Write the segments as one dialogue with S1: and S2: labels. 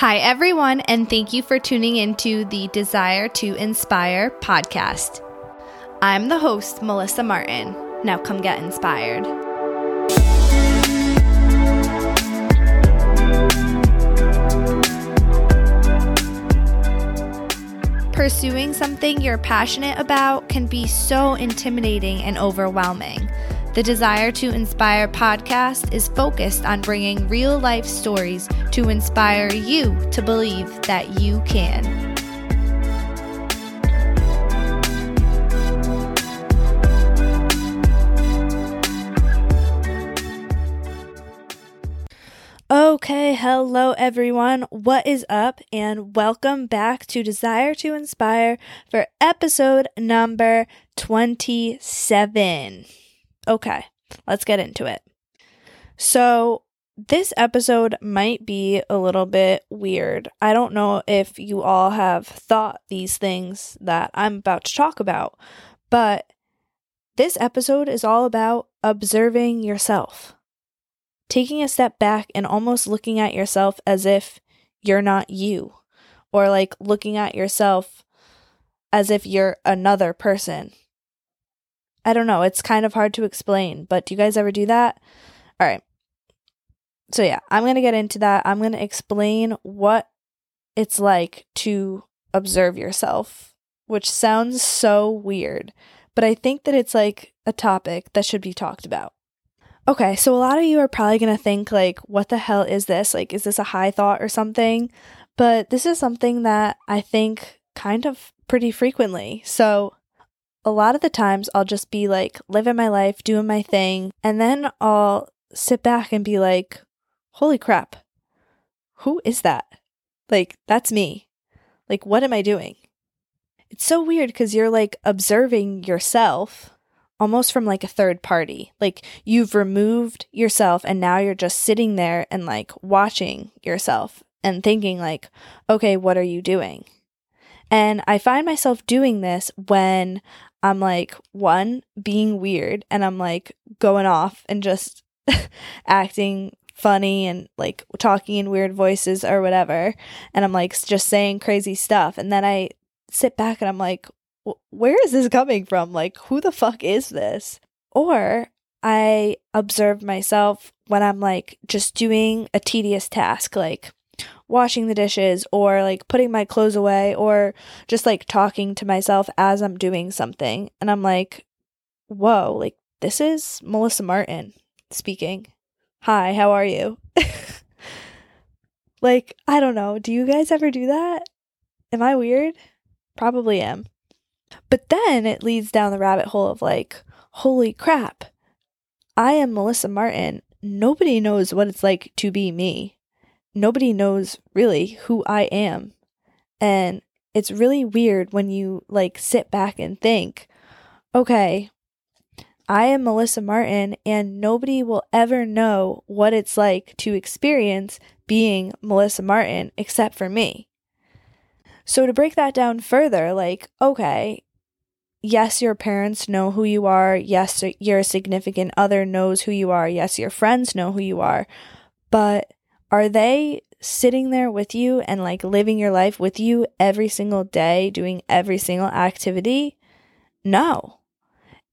S1: Hi, everyone, and thank you for tuning into the Desire to Inspire podcast. I'm the host, Melissa Martin. Now come get inspired. Pursuing something you're passionate about can be so intimidating and overwhelming. The Desire to Inspire podcast is focused on bringing real life stories to inspire you to believe that you can. Okay, hello everyone. What is up? And welcome back to Desire to Inspire for episode number 27. Okay, let's get into it. So, this episode might be a little bit weird. I don't know if you all have thought these things that I'm about to talk about, but this episode is all about observing yourself. Taking a step back and almost looking at yourself as if you're not you, or like looking at yourself as if you're another person. I don't know. It's kind of hard to explain, but do you guys ever do that? All right. So, yeah, I'm going to get into that. I'm going to explain what it's like to observe yourself, which sounds so weird, but I think that it's like a topic that should be talked about. Okay, so a lot of you are probably going to think, like, what the hell is this? Like, is this a high thought or something? But this is something that I think kind of pretty frequently. So, a lot of the times I'll just be like living my life, doing my thing, and then I'll sit back and be like, holy crap, who is that? Like, that's me. Like, what am I doing? It's so weird because you're like observing yourself almost from like a third party. Like, you've removed yourself and now you're just sitting there and like watching yourself and thinking, like, okay, what are you doing? And I find myself doing this when I'm like, one, being weird, and I'm like going off and just acting funny and like talking in weird voices or whatever. And I'm like just saying crazy stuff. And then I sit back and I'm like, where is this coming from? Like, who the fuck is this? Or I observe myself when I'm like just doing a tedious task, like washing the dishes or like putting my clothes away or just like talking to myself as I'm doing something. And I'm like, whoa, like this is Melissa Martin speaking. Hi, how are you? like, I don't know. Do you guys ever do that? Am I weird? Probably am. But then it leads down the rabbit hole of like, holy crap, I am Melissa Martin. Nobody knows what it's like to be me nobody knows really who I am. And it's really weird when you like sit back and think, okay, I am Melissa Martin, and nobody will ever know what it's like to experience being Melissa Martin except for me. So, to break that down further, like, okay, yes, your parents know who you are. Yes, your significant other knows who you are. Yes, your friends know who you are. But are they sitting there with you and like living your life with you every single day, doing every single activity? No.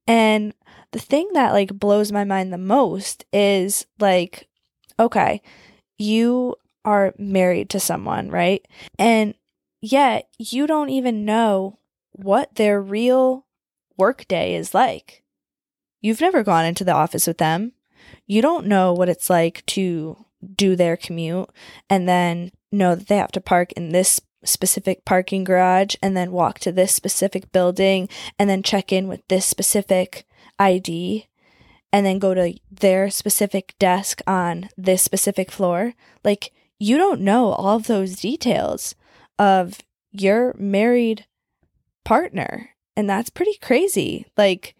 S1: And the thing that like blows my mind the most is like, okay, you are married to someone, right? And yet you don't even know what their real workday is like. You've never gone into the office with them. You don't know what it's like to do their commute and then know that they have to park in this specific parking garage and then walk to this specific building and then check in with this specific ID and then go to their specific desk on this specific floor. Like, you don't know all of those details of your married partner. And that's pretty crazy. Like,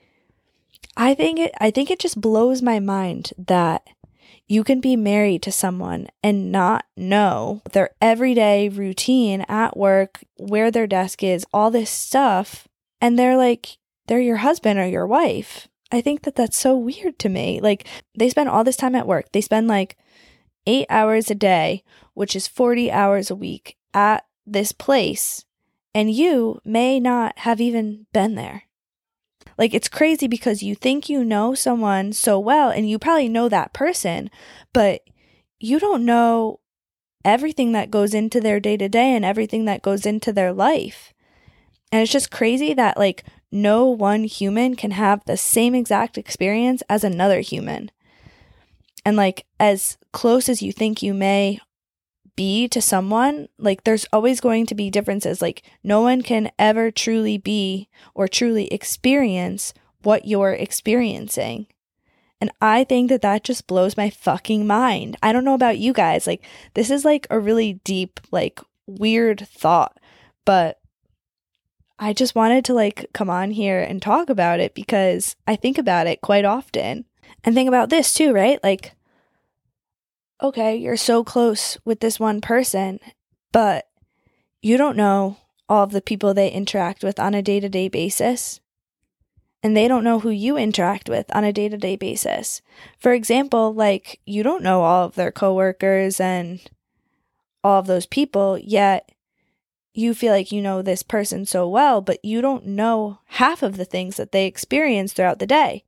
S1: I think it, I think it just blows my mind that you can be married to someone and not know their everyday routine at work, where their desk is, all this stuff. And they're like, they're your husband or your wife. I think that that's so weird to me. Like, they spend all this time at work. They spend like eight hours a day, which is 40 hours a week, at this place, and you may not have even been there. Like, it's crazy because you think you know someone so well, and you probably know that person, but you don't know everything that goes into their day to day and everything that goes into their life. And it's just crazy that, like, no one human can have the same exact experience as another human. And, like, as close as you think you may be to someone, like, there's always going to be differences. Like, no one can ever truly be or truly experience what you're experiencing. And I think that that just blows my fucking mind. I don't know about you guys. Like, this is like a really deep, like, weird thought, but I just wanted to like come on here and talk about it because I think about it quite often. And think about this too, right? Like, okay, you're so close with this one person, but you don't know all of the people they interact with on a day to day basis. And they don't know who you interact with on a day to day basis. For example, like you don't know all of their coworkers and all of those people, yet you feel like you know this person so well, but you don't know half of the things that they experience throughout the day.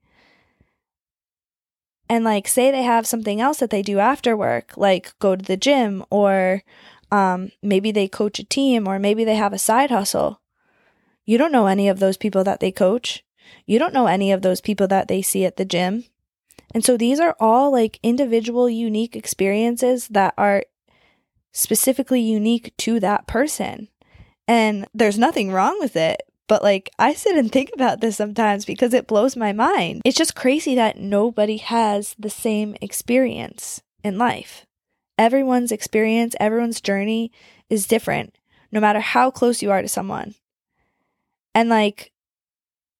S1: And like, say they have something else that they do after work, like go to the gym, or um, maybe they coach a team, or maybe they have a side hustle. You don't know any of those people that they coach. You don't know any of those people that they see at the gym. And so these are all like individual, unique experiences that are specifically unique to that person. And there's nothing wrong with it. But like, I sit and think about this sometimes because it blows my mind. It's just crazy that nobody has the same experience in life. Everyone's experience, everyone's journey is different, no matter how close you are to someone. And like,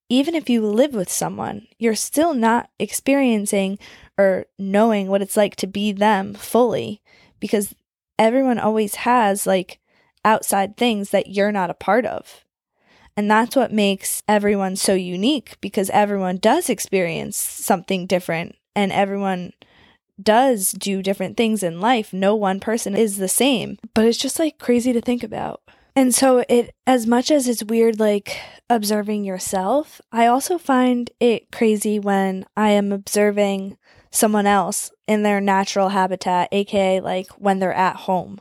S1: even if you live with someone, you're still not experiencing or knowing what it's like to be them fully because everyone always has like outside things that you're not a part of. And that's what makes everyone so unique because everyone does experience something different and everyone does do different things in life. No one person is the same, but it's just like crazy to think about. And so it as much as it's weird like observing yourself, I also find it crazy when I am observing someone else in their natural habitat, aka like when they're at home.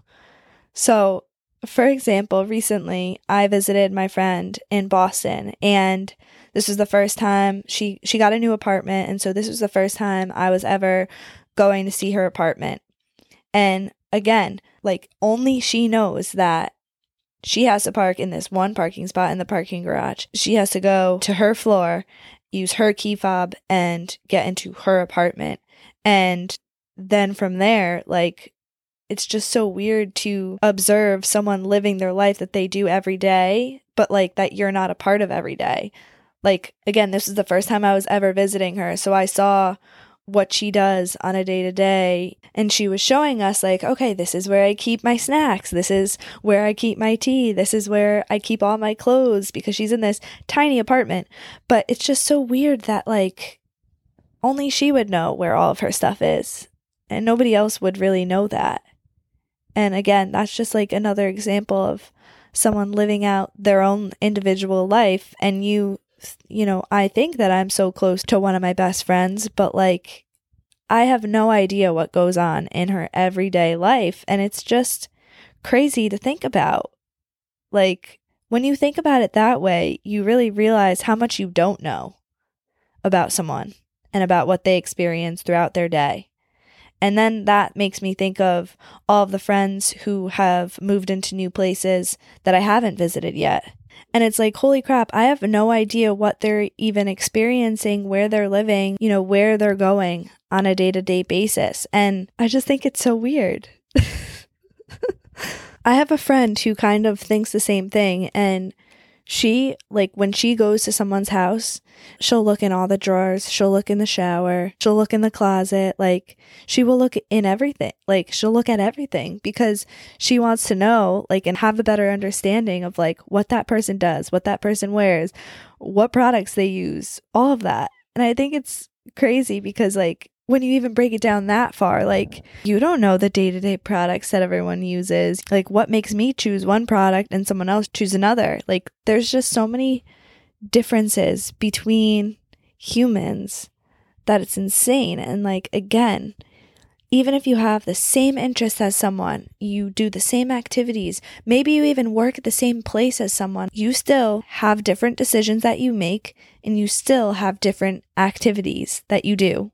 S1: So for example, recently I visited my friend in Boston and this was the first time she she got a new apartment and so this was the first time I was ever going to see her apartment. And again, like only she knows that she has to park in this one parking spot in the parking garage. She has to go to her floor, use her key fob and get into her apartment. And then from there, like it's just so weird to observe someone living their life that they do every day, but like that you're not a part of every day. Like, again, this is the first time I was ever visiting her. So I saw what she does on a day to day. And she was showing us, like, okay, this is where I keep my snacks. This is where I keep my tea. This is where I keep all my clothes because she's in this tiny apartment. But it's just so weird that, like, only she would know where all of her stuff is. And nobody else would really know that. And again, that's just like another example of someone living out their own individual life. And you, you know, I think that I'm so close to one of my best friends, but like, I have no idea what goes on in her everyday life. And it's just crazy to think about. Like, when you think about it that way, you really realize how much you don't know about someone and about what they experience throughout their day. And then that makes me think of all of the friends who have moved into new places that I haven't visited yet. And it's like, holy crap, I have no idea what they're even experiencing, where they're living, you know, where they're going on a day to day basis. And I just think it's so weird. I have a friend who kind of thinks the same thing. And she like when she goes to someone's house she'll look in all the drawers she'll look in the shower she'll look in the closet like she will look in everything like she'll look at everything because she wants to know like and have a better understanding of like what that person does what that person wears what products they use all of that. And i think it's crazy because like when you even break it down that far, like you don't know the day to day products that everyone uses. Like, what makes me choose one product and someone else choose another? Like, there's just so many differences between humans that it's insane. And, like, again, even if you have the same interests as someone, you do the same activities, maybe you even work at the same place as someone, you still have different decisions that you make and you still have different activities that you do.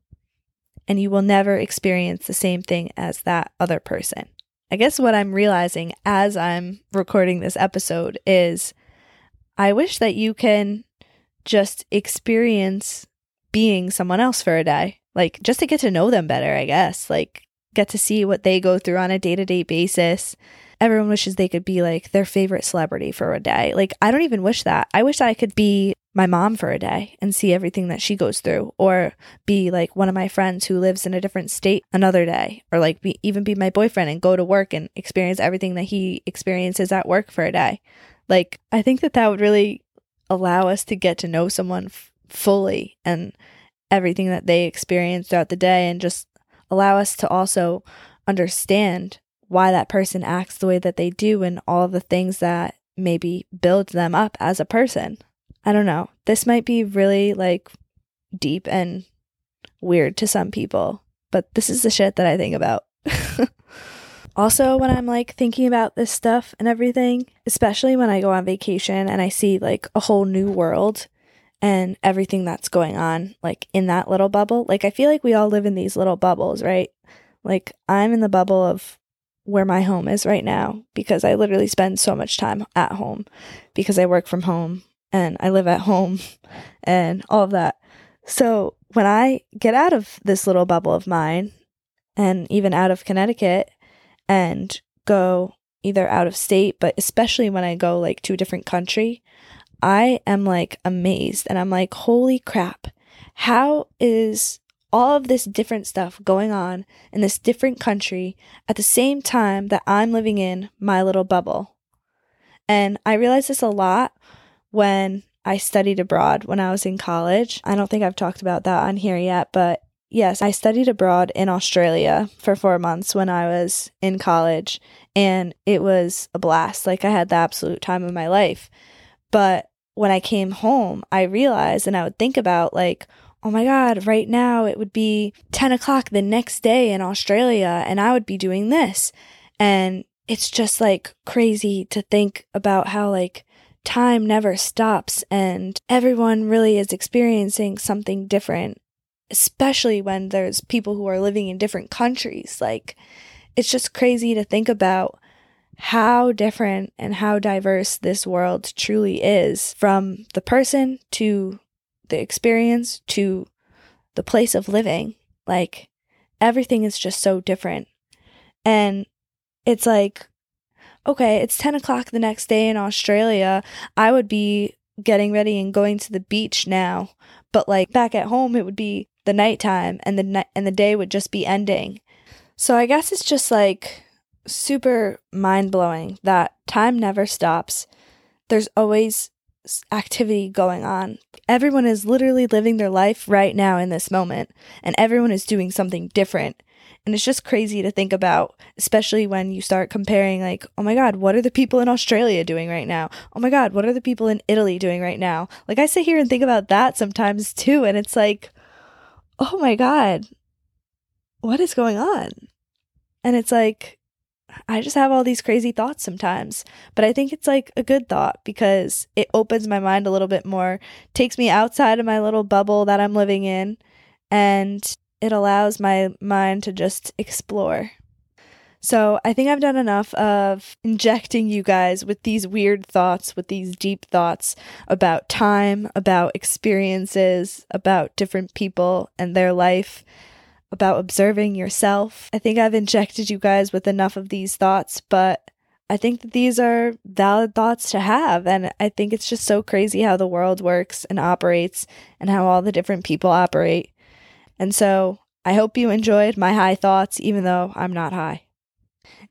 S1: And you will never experience the same thing as that other person. I guess what I'm realizing as I'm recording this episode is I wish that you can just experience being someone else for a day like just to get to know them better, I guess. Like get to see what they go through on a day to day basis. Everyone wishes they could be like their favorite celebrity for a day. Like, I don't even wish that. I wish that I could be my mom for a day and see everything that she goes through, or be like one of my friends who lives in a different state another day, or like be, even be my boyfriend and go to work and experience everything that he experiences at work for a day. Like, I think that that would really allow us to get to know someone f- fully and everything that they experience throughout the day and just allow us to also understand why that person acts the way that they do and all the things that maybe build them up as a person. I don't know. This might be really like deep and weird to some people, but this is the shit that I think about. also, when I'm like thinking about this stuff and everything, especially when I go on vacation and I see like a whole new world and everything that's going on like in that little bubble. Like I feel like we all live in these little bubbles, right? Like I'm in the bubble of where my home is right now because I literally spend so much time at home because I work from home and I live at home and all of that. So when I get out of this little bubble of mine and even out of Connecticut and go either out of state, but especially when I go like to a different country, I am like amazed and I'm like, holy crap. How is all of this different stuff going on in this different country at the same time that I'm living in my little bubble? And I realize this a lot when I studied abroad when I was in college. I don't think I've talked about that on here yet, but yes, I studied abroad in Australia for four months when I was in college, and it was a blast. Like, I had the absolute time of my life. But when I came home, I realized and I would think about like, oh my God, right now it would be 10 o'clock the next day in Australia and I would be doing this. And it's just like crazy to think about how like time never stops and everyone really is experiencing something different, especially when there's people who are living in different countries. Like, it's just crazy to think about how different and how diverse this world truly is from the person to the experience to the place of living. Like everything is just so different. And it's like, okay, it's 10 o'clock the next day in Australia. I would be getting ready and going to the beach now. But like back at home, it would be the nighttime and the night and the day would just be ending. So I guess it's just like super mind blowing that time never stops. There's always activity going on. Everyone is literally living their life right now in this moment, and everyone is doing something different. And it's just crazy to think about, especially when you start comparing, like, oh my God, what are the people in Australia doing right now? Oh my God, what are the people in Italy doing right now? Like, I sit here and think about that sometimes too, and it's like, oh my God, what is going on? And it's like, I just have all these crazy thoughts sometimes. But I think it's like a good thought because it opens my mind a little bit more, takes me outside of my little bubble that I'm living in, and it allows my mind to just explore. So I think I've done enough of injecting you guys with these weird thoughts, with these deep thoughts about time, about experiences, about different people and their life about observing yourself. I think I've injected you guys with enough of these thoughts, but I think that these are valid thoughts to have. And I think it's just so crazy how the world works and operates and how all the different people operate. And so I hope you enjoyed my high thoughts, even though I'm not high.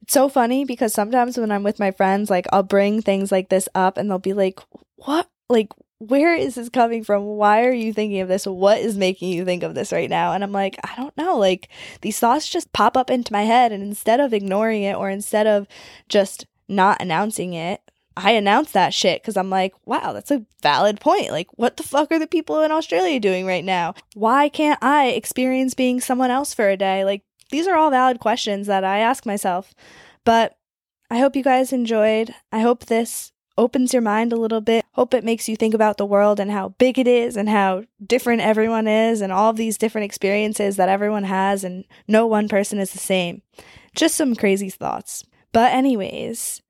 S1: It's so funny because sometimes when I'm with my friends, like I'll bring things like this up and they'll be like, What? Like, where is this coming from? Why are you thinking of this? What is making you think of this right now? And I'm like, I don't know. Like these thoughts just pop up into my head. And instead of ignoring it or instead of just not announcing it, I announce that shit because I'm like, wow, that's a valid point. Like, what the fuck are the people in Australia doing right now? Why can't I experience being someone else for a day? Like, these are all valid questions that I ask myself. But I hope you guys enjoyed. I hope this opens your mind a little bit. Hope it makes you think about the world and how big it is and how different everyone is and all of these different experiences that everyone has and no one person is the same. Just some crazy thoughts. But, anyways,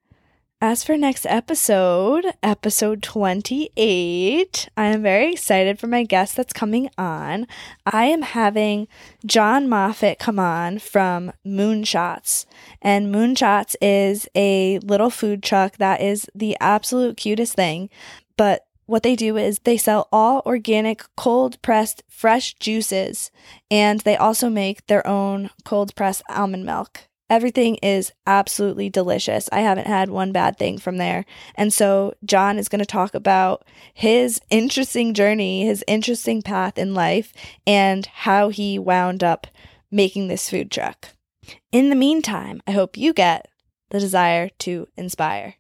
S1: as for next episode, episode 28, I am very excited for my guest that's coming on. I am having John Moffat come on from Moonshots. And Moonshots is a little food truck that is the absolute cutest thing. But what they do is they sell all organic, cold pressed, fresh juices, and they also make their own cold pressed almond milk. Everything is absolutely delicious. I haven't had one bad thing from there. And so, John is going to talk about his interesting journey, his interesting path in life, and how he wound up making this food truck. In the meantime, I hope you get the desire to inspire.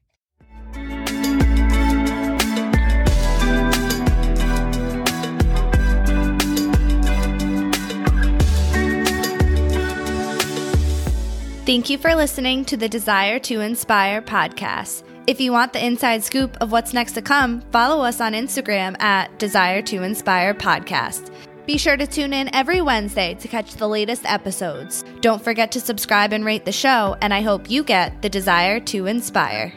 S1: Thank you for listening to the Desire to Inspire podcast. If you want the inside scoop of what's next to come, follow us on Instagram at Desire to Inspire Podcast. Be sure to tune in every Wednesday to catch the latest episodes. Don't forget to subscribe and rate the show, and I hope you get the desire to inspire.